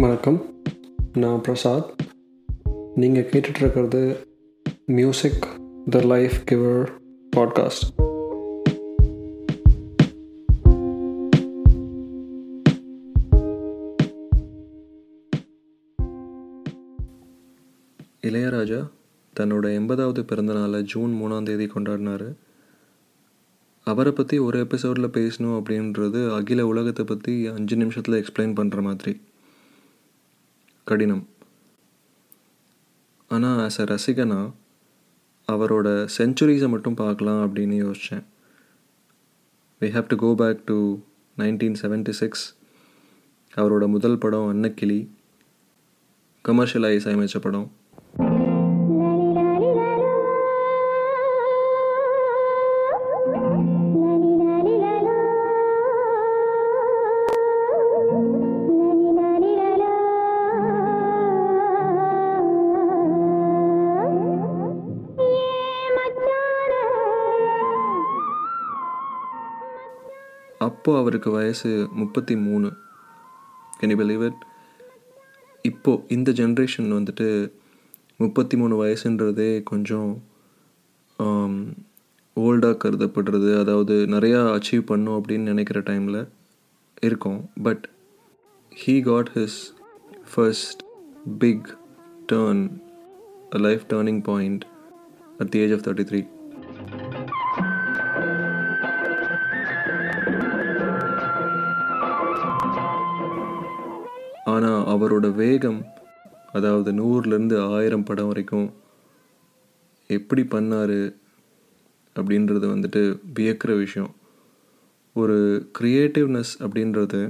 வணக்கம். நான் பிரசாத். நீங்கள் கேட்டுட்ருக்கிறது music the life giver podcast Ilaiyaraaja தன்னோட எண்பதாவது பிறந்தநாளை ஜூன் மூணாம் தேதி கொண்டாடினார். அவரை பற்றி ஒரு எபிசோடில் பேசணும் அப்படின்றது அகில உலகத்தை பற்றி அஞ்சு நிமிஷத்தில் எக்ஸ்பிளைன் பண்ணுற மாதிரி. கடினம். ஆனால் ஆஸ் அ ரசிகனா அவரோட செஞ்சுரிஸை மட்டும் பார்க்கலாம் அப்படின்னு யோசித்தேன் we have to go back to nineteen seventy six அவரோட முதல் படம் அன்னக்கிளி கமர்ஷியலைஸ் அமைச்ச படம். இப்போது அவருக்கு வயசு முப்பத்தி மூணு. கேன் யூ பிலீவ் இட் இப்போது இந்த ஜென்ரேஷன் வந்துட்டு முப்பத்தி மூணு வயசுன்றதே கொஞ்சம் um, ஓல்டாக கருதப்படுறது அதாவது நிறையா அச்சீவ் பண்ணும் அப்படின்னு நினைக்கிற டைமில் இருக்கும். But he got his first big turn life turning point at the age of thirty three அவரோட வேகம் அதாவது நூறுலேருந்து ஆயிரம் படம் வரைக்கும் எப்படி பண்ணார் அப்படின்றது வந்துட்டு வியக்கிற விஷயம். ஒரு க்ரியேட்டிவ்னஸ் அப்படின்றது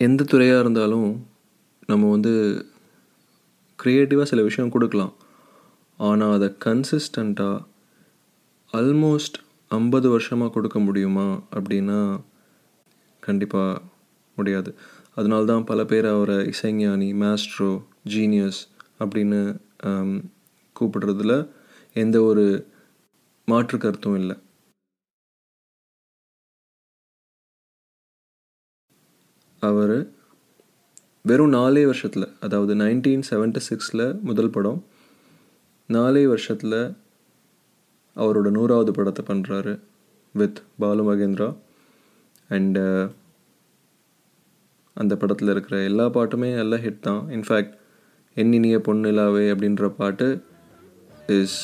எந்த துறையாக இருந்தாலும் நம்ம வந்து க்ரியேட்டிவாக சில விஷயம் கொடுக்கலாம். ஆனால் அதை கன்சிஸ்டண்ட்டாக ஆல்மோஸ்ட் ஐம்பது வருஷமாக கொடுக்க முடியுமா அப்படின்னா கண்டிப்பாக முடியாது. அதனால தான் பல பேர் அவரை இசைஞானி மாஸ்ட்ரோ ஜீனியஸ் அப்படின்னு கூப்பிடுறதுல எந்த ஒரு மாற்று கருத்தும் இல்லை. அவர் வெறும் நாலே வருஷத்தில் அதாவது நைன்டீன் செவன்டி சிக்ஸில் முதல் படம் நாலே வருஷத்தில் அவரோட நூறாவது படத்தை பண்ணுறாரு வித் பாலு மகேந்திரா அண்டு அந்த படத்தில் இருக்கிற எல்லா பாட்டுமே நல்ல ஹிட் தான். இன்ஃபேக்ட் எண்ணினிய பொன்னிலாவே அப்படின்ற பாட்டு இஸ்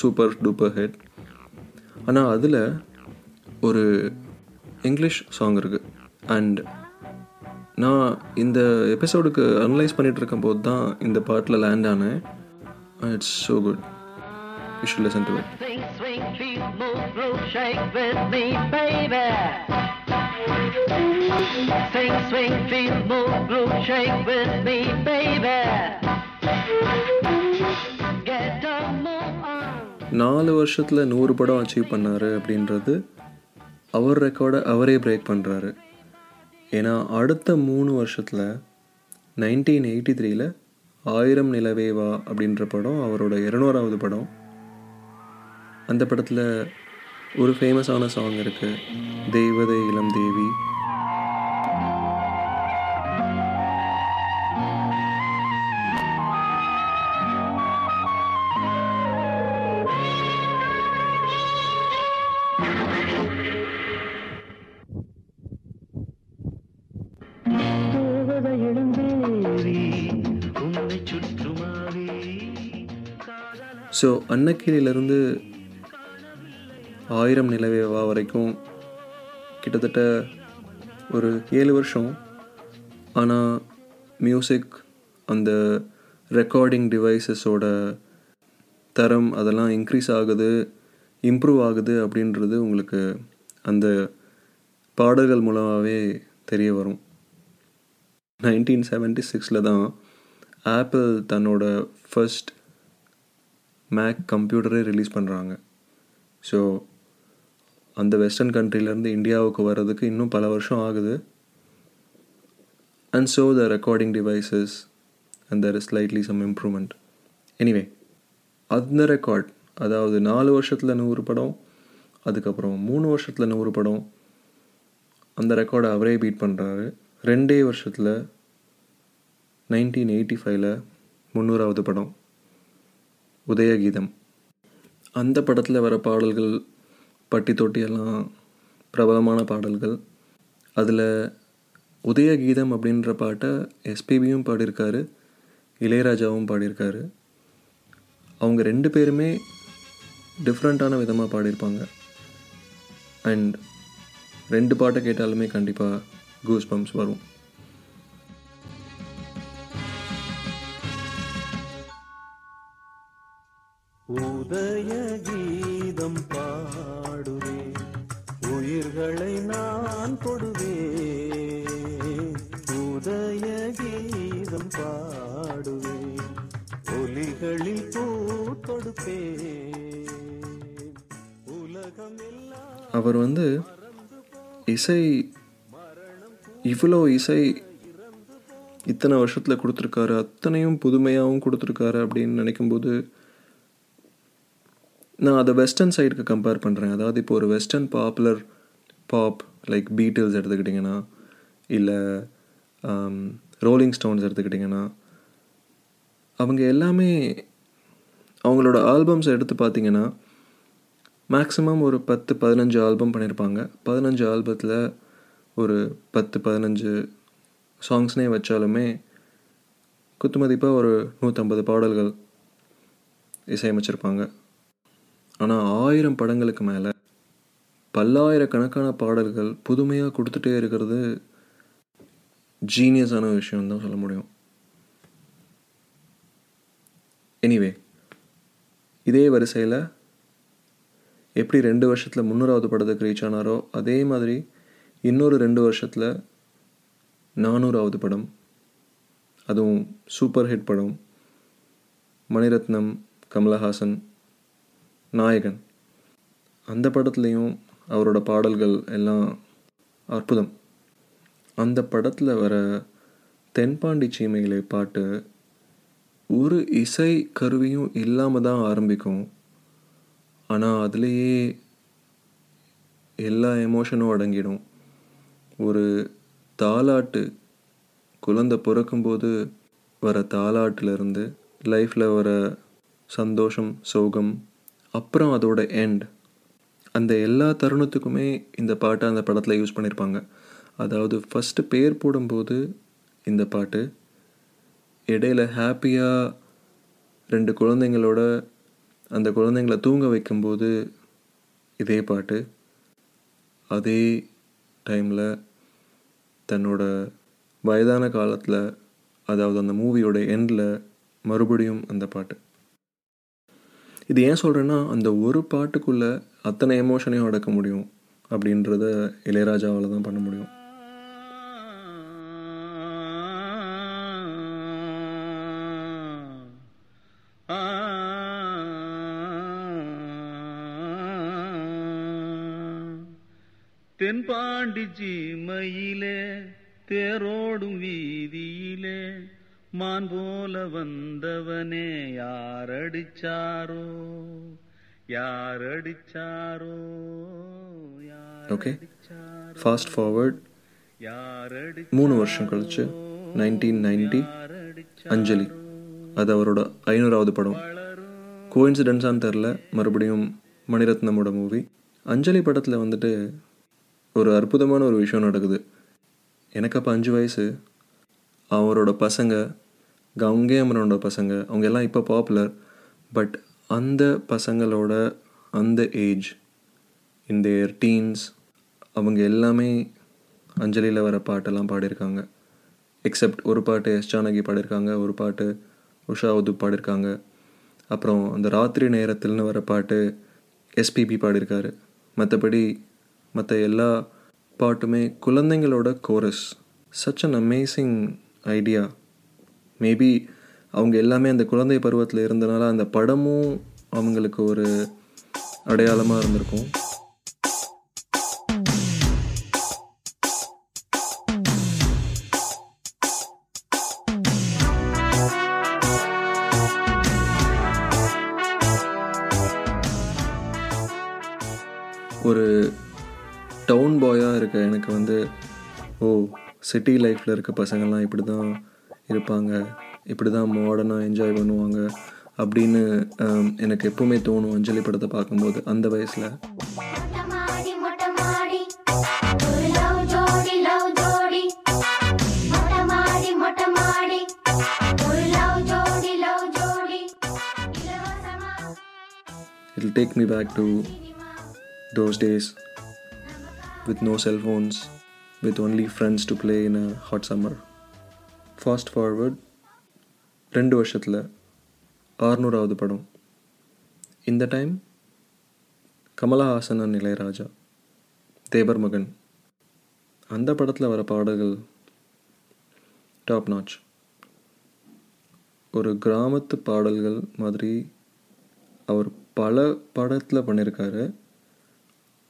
சூப்பர் டூப்பர் ஹிட் ஆனால் அதில் ஒரு இங்கிலீஷ் சாங் இருக்குது அண்ட் நான் இந்த எபிசோடுக்கு அனலைஸ் பண்ணிகிட்டு இருக்கும்போது தான் இந்த பாட்டில் லேண்ட் ஆனேன். It's so good you should listen to it Swing, swing, feel, move, groove, shake with me, baby. Get a move on. நாலு வருஷத்தில் நூறு படம் அச்சீவ் பண்ணார் அப்படின்றது அவர் ரெக்கார்டை அவரே பிரேக் பண்ணுறாரு ஏன்னா அடுத்த மூணு வருஷத்தில் நைன்டீன் எயிட்டி த்ரீல ஆயிரம் நிலவேவா அப்படின்ற படம் அவரோட இருநூறாவது படம் அந்த படத்தில் ஒரு ஃபேமஸான சாங் இருக்குது தெய்வதை இளம் தேவி ஸோ அன்னக்கீழிலிருந்து ஆயிரம் நிலவேவா வரைக்கும் கிட்டத்தட்ட ஒரு ஏழு வருஷம் ஆனால் மியூசிக் அந்த ரெக்கார்டிங் டிவைசஸோட தரம் அதெல்லாம் இன்க்ரீஸ் ஆகுது இம்ப்ரூவ் ஆகுது அப்படின்றது உங்களுக்கு அந்த பாடல்கள் மூலமாகவே தெரிய வரும் நைன்டீன் செவன்ட்டி சிக்ஸில் தான் ஆப்பிள் தன்னோட ஃபர்ஸ்ட் மேக் கம்ப்யூட்டரே ரிலீஸ் பண்ணுறாங்க ஸோ அந்த வெஸ்டர்ன் கண்ட்ரிலேருந்து இந்தியாவுக்கு வர்றதுக்கு இன்னும் பல வருஷம் ஆகுது. And so the recording devices and there is slightly some improvement anyway அந்த ரெக்கார்ட் அதாவது நாலு வருஷத்தில் நூறு படம் அதுக்கப்புறம் மூணு வருஷத்தில் நூறு படம் அந்த ரெக்கார்டை அவரே பீட் பண்ணுறாரு ரெண்டே வருஷத்தில் நைன்டீன் எயிட்டி ஃபைவ்ல முந்நூறாவது படம். உதயகீதம். அந்த படத்தில் வர பாடல்கள் பட்டி தொட்டியெல்லாம் பிரபலமான பாடல்கள். அதில் உதயகீதம் அப்படின்ற பாட்டை எஸ்பிபியும் பாடியிருக்காரு இளையராஜாவும் பாடியிருக்காரு. அவங்க ரெண்டு பேருமே டிஃப்ரெண்ட்டான விதமாக பாடியிருப்பாங்க. அண்ட் ரெண்டு பாட்டை கேட்டாலுமே கண்டிப்பாக கூஸ் பம்ப்ஸ் வரும். உதய கீதம் பாடுவே. உயிர்களை நான் கொடுவே உதய கீதம் பாடுவே. ஒலிகளில் பூ கொடுப்பே உலகம் அவர் வந்து இசை இவ்வளோ இசை இத்தனை வருஷத்தில் கொடுத்துருக்காரு அத்தனையும் புதுமையாகவும் கொடுத்துருக்காரு அப்படின்னு நினைக்கும்போது நான் அதை வெஸ்டர்ன் சைடுக்கு கம்பேர் பண்ணுறேன் அதாவது இப்போ ஒரு western popular pop like Beatles எடுத்துக்கிட்டிங்கன்னா இல்லை ரோலிங் um, ஸ்டோன்ஸ் எடுத்துக்கிட்டிங்கன்னா அவங்க எல்லாமே அவங்களோட ஆல்பம்ஸ் எடுத்து பார்த்தீங்கன்னா மேக்ஸிமம் ஒரு பத்து பதினஞ்சு ஆல்பம் பண்ணியிருப்பாங்க. பதினஞ்சு ஆல்பத்தில் ஒரு பத்து பதினஞ்சு சாங்ஸ்னே வச்சாலுமே குத்துமதிப்பாக ஒரு நூற்றம்பது பாடல்கள் இசையமைச்சிருப்பாங்க. ஆனால் ஆயிரம் படங்களுக்கு மேலே பல்லாயிரக்கணக்கான பாடல்கள் புதுமையாக கொடுத்துட்டே இருக்கிறது ஜீனியஸான விஷயம் தான் சொல்ல முடியும். எனிவே இதே வரிசையில் எப்படி ரெண்டு வருஷத்தில் முந்நூறாவது படத்துக்கு ரீச் ஆனாரோ அதே மாதிரி இன்னொரு ரெண்டு வருஷத்தில் நானூறாவது படம் அதுவும் சூப்பர் ஹிட் படம் மணிரத்னம் கமலஹாசன் நாயகன். அந்த படத்துலேயும் அவரோட பாடல்கள் எல்லாம் அற்புதம். அந்த படத்தில் வர தென்பாண்டி சீமைகளை பாட்டு ஒரு இசை கருவியும் இல்லாமல் தான் ஆரம்பிக்கும். ஆனால் அதுலேயே எல்லா எமோஷனும் அடங்கிடும். ஒரு தாலாட்டு குழந்தை பிறக்கும்போது வர தாலாட்டிலிருந்து லைஃப்பில் வர சந்தோஷம் சோகம் அப்புறம் அதோட எண்ட் அந்த எல்லா தருணத்துக்குமே இந்த பாட்டை அந்த படத்தில் யூஸ் பண்ணியிருப்பாங்க அதாவது ஃபஸ்ட்டு பேர் போடும்போது இந்த பாட்டு இடையில ஹாப்பியாக ரெண்டு குழந்தைங்களோட அந்த குழந்தைங்கள தூங்க வைக்கும்போது இதே பாட்டு. அதே டைமில் தன்னோட வயதான காலத்தில் அதாவது அந்த மூவியோட எண்டில் மறுபடியும் அந்த பாட்டு. இது ஏன் சொல்கிறேன்னா அந்த ஒரு பாட்டுக்குள்ளே அத்தனை எமோஷனையும் அடக்க முடியும் அப்படின்றத இளையராஜாவால் தான் பண்ண முடியும். தென்பாண்டி ஜீமையிலே தேரோடும் வீதியிலே மான் போல வந்தவனே யாரடிச்சாரோ? யாரடிச்சாரோ? ஓகே ஃபாஸ்ட் ஃபார்வர்ட் மூணு வருஷம் கழிச்சு நைன்டீன் நைன்டி அஞ்சலி. அது அவரோட ஐநூறாவது படம். கோயின்சிடென்ஸான்னு தெரில மறுபடியும் மணிரத்னமோட மூவி அஞ்சலி படத்தில் வந்துட்டு ஒரு அற்புதமான ஒரு விஷயம் நடக்குது. எனக்கு அப்போ அஞ்சு வயசு. அவரோட பசங்க கங்கை அமரனோட பசங்க அவங்க எல்லாம் இப்போ பாப்புலர் பட் அந்த பசங்களோட அந்த ஏஜ் இன் தேர் டீன்ஸ் அவங்க எல்லாமே அஞ்சலியில் வர பாட்டெல்லாம் பாடியிருக்காங்க. எக்ஸப்ட் ஒரு பாட்டு எஸ் ஜானகி பாடியிருக்காங்க ஒரு பாட்டு உஷா உது பாடியிருக்காங்க. அப்புறம் அந்த ராத்திரி நேரத்தில்னு வர பாட்டு எஸ்பிபி பாடியிருக்காரு. மற்றபடி மற்ற எல்லா பாட்டுமே குழந்தைங்களோட chorus such an amazing idea maybe அவங்க எல்லாமே அந்த குழந்தை பருவத்தில் இருந்தனால அந்த படமும் அவங்களுக்கு ஒரு அடையாளமாக இருந்திருக்கும். ஒரு டவுன் பாயாக இருக்க எனக்கு வந்து ஓ சிட்டி லைஃப்பில் இருக்க பசங்கள்லாம் இப்படி தான் இருப்பாங்க. இப்படி தான் மாடர்னாக என்ஜாய் பண்ணுவாங்க அப்படின்னு எனக்கு எப்பவுமே தோணும் அஞ்சலி படத்தை பார்க்கும்போது அந்த வயசில். மொட்டமாடி மொட்டமாடி ஒரு லவ் ஜோடி லவ் ஜோடி. மொட்டமாடி மொட்டமாடி ஒரு லவ் ஜோடி லவ் ஜோடி. இலவசமா. It'll take me back fast forward ரெண்டு வருஷத்தில் ஆறுநூறாவது படம். இந்த டைம் கமலஹாசன் அண்ட் இளையராஜா தேவர் மகன் அந்த படத்தில் வர பாடல்கள் டாப் நாச் ஒரு கிராமத்து பாடல்கள் மாதிரி அவர் பல படத்தில் பண்ணியிருக்காரு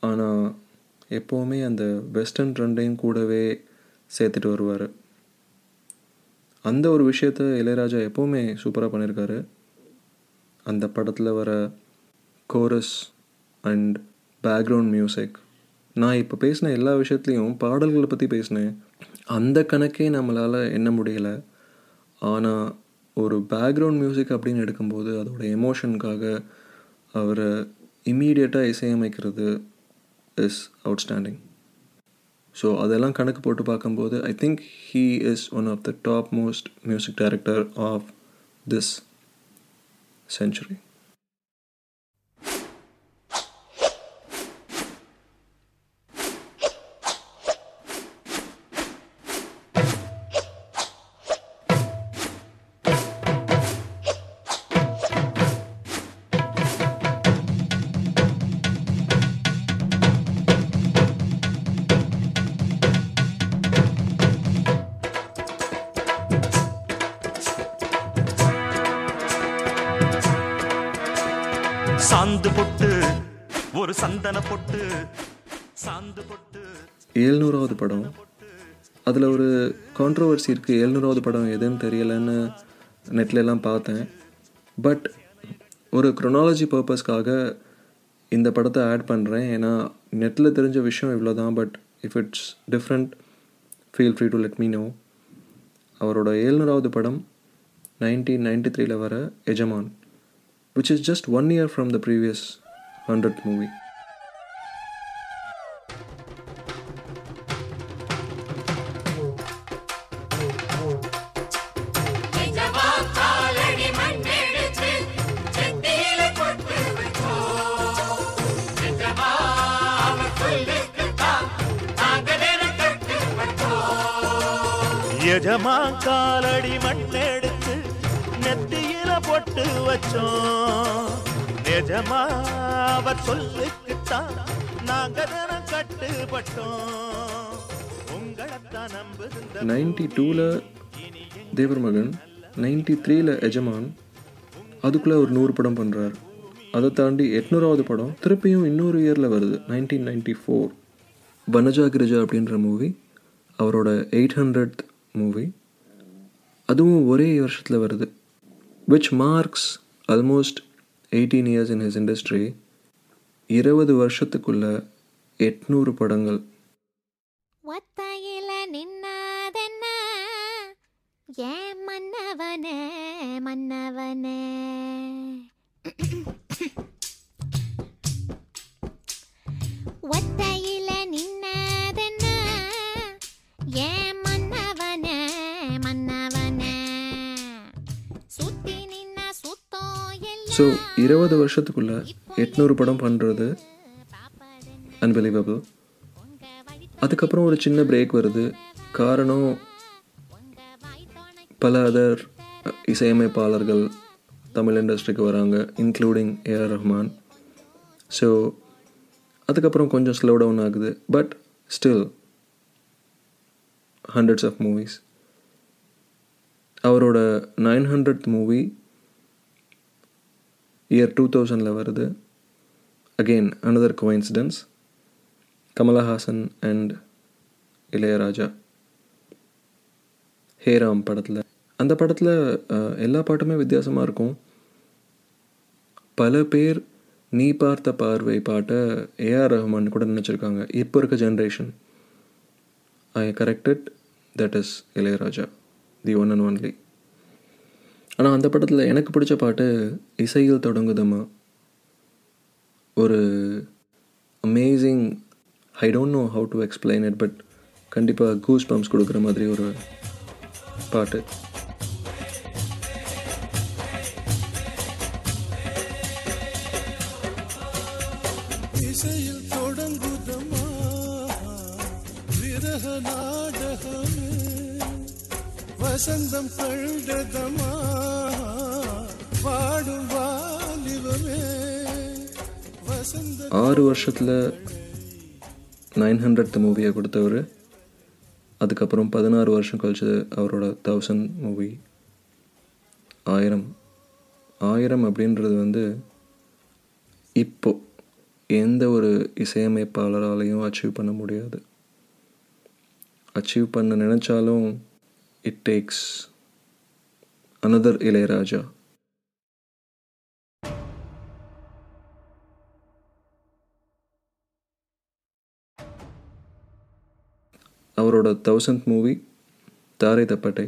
ஆனால் எப்போவுமே அந்த வெஸ்டர்ன் ட்ரெண்டையும் கூடவே சேர்த்துட்டு வருவார். அந்த ஒரு விஷயத்த இளையராஜா எப்போவுமே சூப்பராக பண்ணியிருக்காரு அந்த படத்தில் வர கோரஸ் அண்ட் பேக்ரவுண்ட் மியூசிக் நான் இப்போ பேசின எல்லா விஷயத்துலையும் பாடல்களை பற்றி பேசினேன். அந்த கணக்கே நம்மளால் எண்ண முடியலை. ஆனால் ஒரு பேக்ரவுண்ட் மியூசிக் அப்படின்னு எடுக்கும்போது அதோட எமோஷனுக்காக அவரை இம்மீடியட்டாக இசையமைக்கிறது இஸ் அவுட்ஸ்டாண்டிங் ஸோ அதெல்லாம் கணக்கு போட்டு பார்க்கும்போது I think he is one of the top most music director of this century சந்தன பொட்டு சாந்து பொட்டு. ஏழ்நூறாவது படம். அதில் ஒரு கான்ட்ரவர்சி இருக்குது ஏழ்நூறாவது படம் எதுன்னு தெரியலன்னு நெட்ல பார்த்தேன். பட் ஒரு க்ரொனாலஜி பர்பஸ்க்காக இந்த படத்தை ஆட் பண்ணுறேன் ஏன்னா நெட்டில் தெரிஞ்ச விஷயம் இவ்வளோ தான் but if it's different feel free to let me know அவரோட ஏழ்நூறாவது படம் நைன்டீன் நைன்டி த்ரீல வர Ejamaan which is just one year from the previous hundred movie நிஜமா அவர் சொல்லுக்குத்தான் நாங்க கட்டுப்பட்டோம். உங்களைத்தான் நைன்டி டூவில் தேவர் மகன் நைன்டி த்ரீல எஜமான் அதுக்குள்ளே ஒரு நூறு படம் பண்ணுறார் அதை தாண்டி எட்நூறாவது படம் திருப்பியும் இன்னொரு இயரில் வருது nineteen ninety four. Vanaja Girija அப்படின்ற மூவி அவரோட எயிட் ஹண்ட்ரட் மூவி அதுவும் ஒரே வருஷத்தில் வருது. Which marks almost eighteen years in his industry இருபது வருஷத்துக்குள்ள எட்நூறு படங்கள். ஒத்தையில நின்னாதென்ன? ஏன் மன்னவனே மன்னவ ஸோ இருபது வருஷத்துக்குள்ள எட்நூறு படம் பண்ணுறது அன்பிலீவபிள் அதுக்கப்புறம் ஒரு சின்ன பிரேக் வருது. காரணம் பல அதர் இசையமைப்பாளர்கள் தமிழ் இண்டஸ்ட்ரிக்கு வராங்க இன்க்ளூடிங் ஏஆர் ரஹ்மான் ஸோ அதுக்கப்புறம் கொஞ்சம் ஸ்லோ டவுன் ஆகுது. But still hundreds of movies அவரோட nine hundred movie year two தௌசண்டில் வருது. Again another coincidence Kamalhaasan and Ilaiyaraaja Hey Ram படத்தில். அந்த படத்தில் எல்லா பாட்டுமே வித்தியாசமாக இருக்கும். பல பேர் நீ பார்த்த பார்வை பாட்டை ஏஆர் ரஹ்மான் கூட நினச்சிருக்காங்க இப்போ இருக்க generation I corrected that is Ilaiyaraaja the one and only ஆனால் அந்த படத்தில் எனக்கு பிடிச்ச பாட்டு இசையில் தொடங்குதம்மா. ஒரு amazing I don't know how to explain it but கண்டிப்பாக கூஸ் பம்ப்ஸ் கொடுக்குற மாதிரி ஒரு பாட்டு. இசையில் வசந்தம் பழுதமா பாடும் வாலிபமே ஆறு வருஷத்தில் நைன் ஹண்ட்ரட் மூவியை கொடுத்தவர். அதுக்கப்புறம் பதினாறு வருஷம் கழிச்சு அவரோட தௌசண்ட் மூவி ஆயிரம். ஆயிரம் அப்படின்றது வந்து இப்போ எந்த ஒரு இசையமைப்பாளராலையும் அச்சீவ் பண்ண முடியாது. அச்சீவ் பண்ண நினச்சாலும் இட் டேக்ஸ் அனதர் இளையராஜா அவரோட தௌசண்ட் மூவி தாரை தப்பட்டை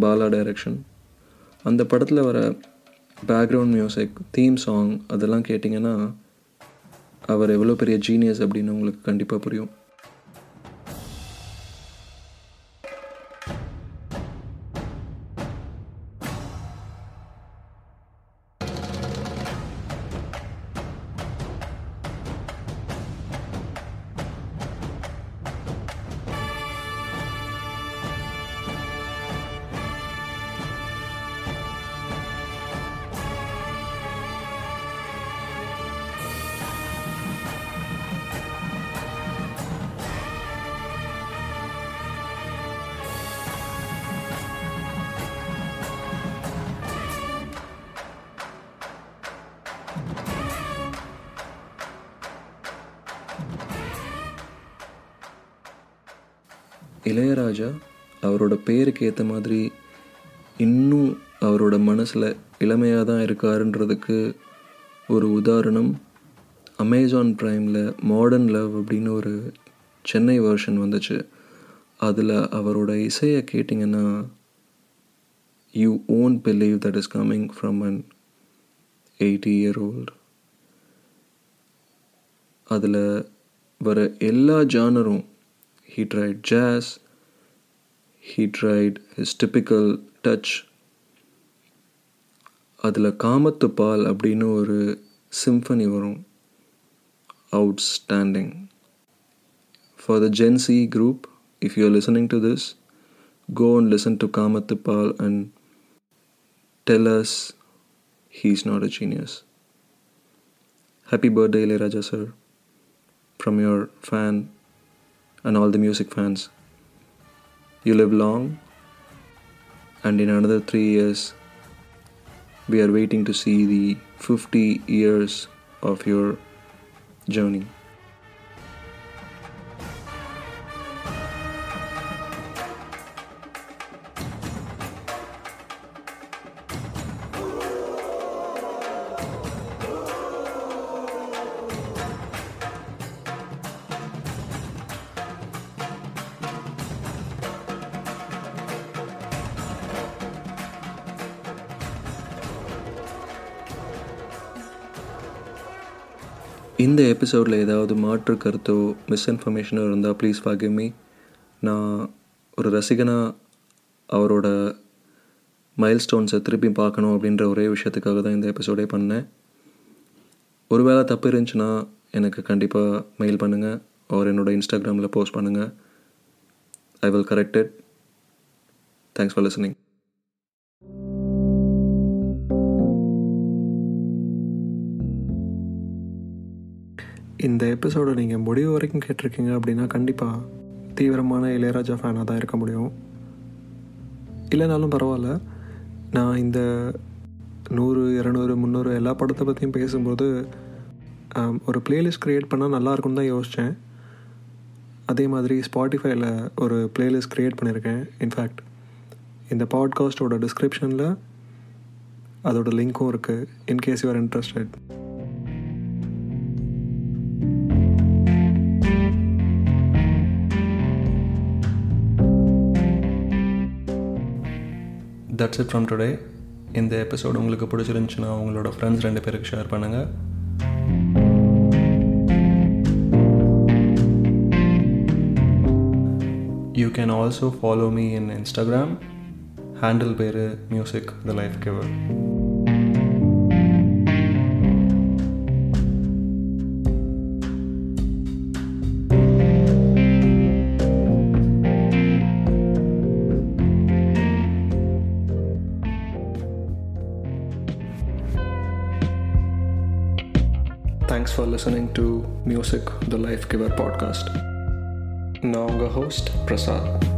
பாலா டைரக்ஷன் அந்த படத்தில் வர பேக்ரவுண்ட் மியூசிக் தீம் சாங் அதெல்லாம் கேட்டிங்கன்னா அவர் எவ்வளோ பெரிய ஜீனியஸ் அப்படின்னு உங்களுக்கு கண்டிப்பாக புரியும். இளையராஜா அவரோட பேருக்கு ஏற்ற மாதிரி இன்னும் அவரோட மனசில் இளமையாக தான் இருக்காருன்றதுக்கு ஒரு உதாரணம். அமேசான் ப்ரைமில் மாடர்ன் லவ் அப்படின்னு ஒரு சென்னை வெர்ஷன் வந்துச்சு. அதில் அவரோட இசையை கேட்டிங்கன்னா you won't believe that is coming from an eighty year old அதில் வர எல்லா ஜானரும் he tried jazz. He tried his typical touch. அதில் காமத்து பால் அப்படின்னு ஒரு சிம்பனி வரும். Outstanding for the Jency group if you are listening to this go and listen to Kamathu Paal and tell us he is not a genius happy birthday Ilaiyaraaja sir from your fan and all the music fans. You live long, and in another three years, we are waiting to see the 50 years of your journey. எபிசோடில் ஏதாவது மாற்று கருத்தோ மிஸ்இன்ஃபர்மேஷனோ இருந்தால் please ஃபாகிவ் me நான் ஒரு ரசிகனாக அவரோட mile ஸ்டோன்ஸை திருப்பி பார்க்கணும் அப்படின்ற ஒரே விஷயத்துக்காக தான் இந்த எபிசோடே பண்ணேன். ஒருவேளை தப்பு இருந்துச்சுன்னா எனக்கு கண்டிப்பாக மெயில் பண்ணுங்கள் அவர் என்னோடய இன்ஸ்டாகிராமில் போஸ்ட் பண்ணுங்கள் I will correct it thanks for listening இந்த எபிசோடை நீங்கள் முடிவு வரைக்கும் கேட்டிருக்கீங்க அப்படின்னா கண்டிப்பாக தீவிரமான இளையராஜா ஃபேனாக தான் இருக்க முடியும். இல்லைனாலும் பரவாயில்ல. நான் இந்த நூறு இரநூறு முந்நூறு எல்லா படத்தை பற்றியும் பேசும்போது ஒரு பிளேலிஸ்ட் க்ரியேட் பண்ணால் நல்லா இருக்கும்னு தான் யோசித்தேன் அதே மாதிரி ஸ்பாட்டிஃபைல ஒரு பிளேலிஸ்ட் க்ரியேட் பண்ணியிருக்கேன் இன்ஃபேக்ட் இந்த பாட்காஸ்ட்டோட டிஸ்கிரிப்ஷனில் அதோட லிங்க்கும் இருக்குது in case you're interested that's it from today இந்த எபிசோடு உங்களுக்கு பிடிச்சிருந்துச்சுன்னா உங்களோட ஃப்ரெண்ட்ஸ் ரெண்டு பேருக்கு ஷேர் பண்ணுங்கள் you can also follow me in Instagram handle பேர் music the life giver Music the Life Giver podcast. Now, I'm your host, Prasad.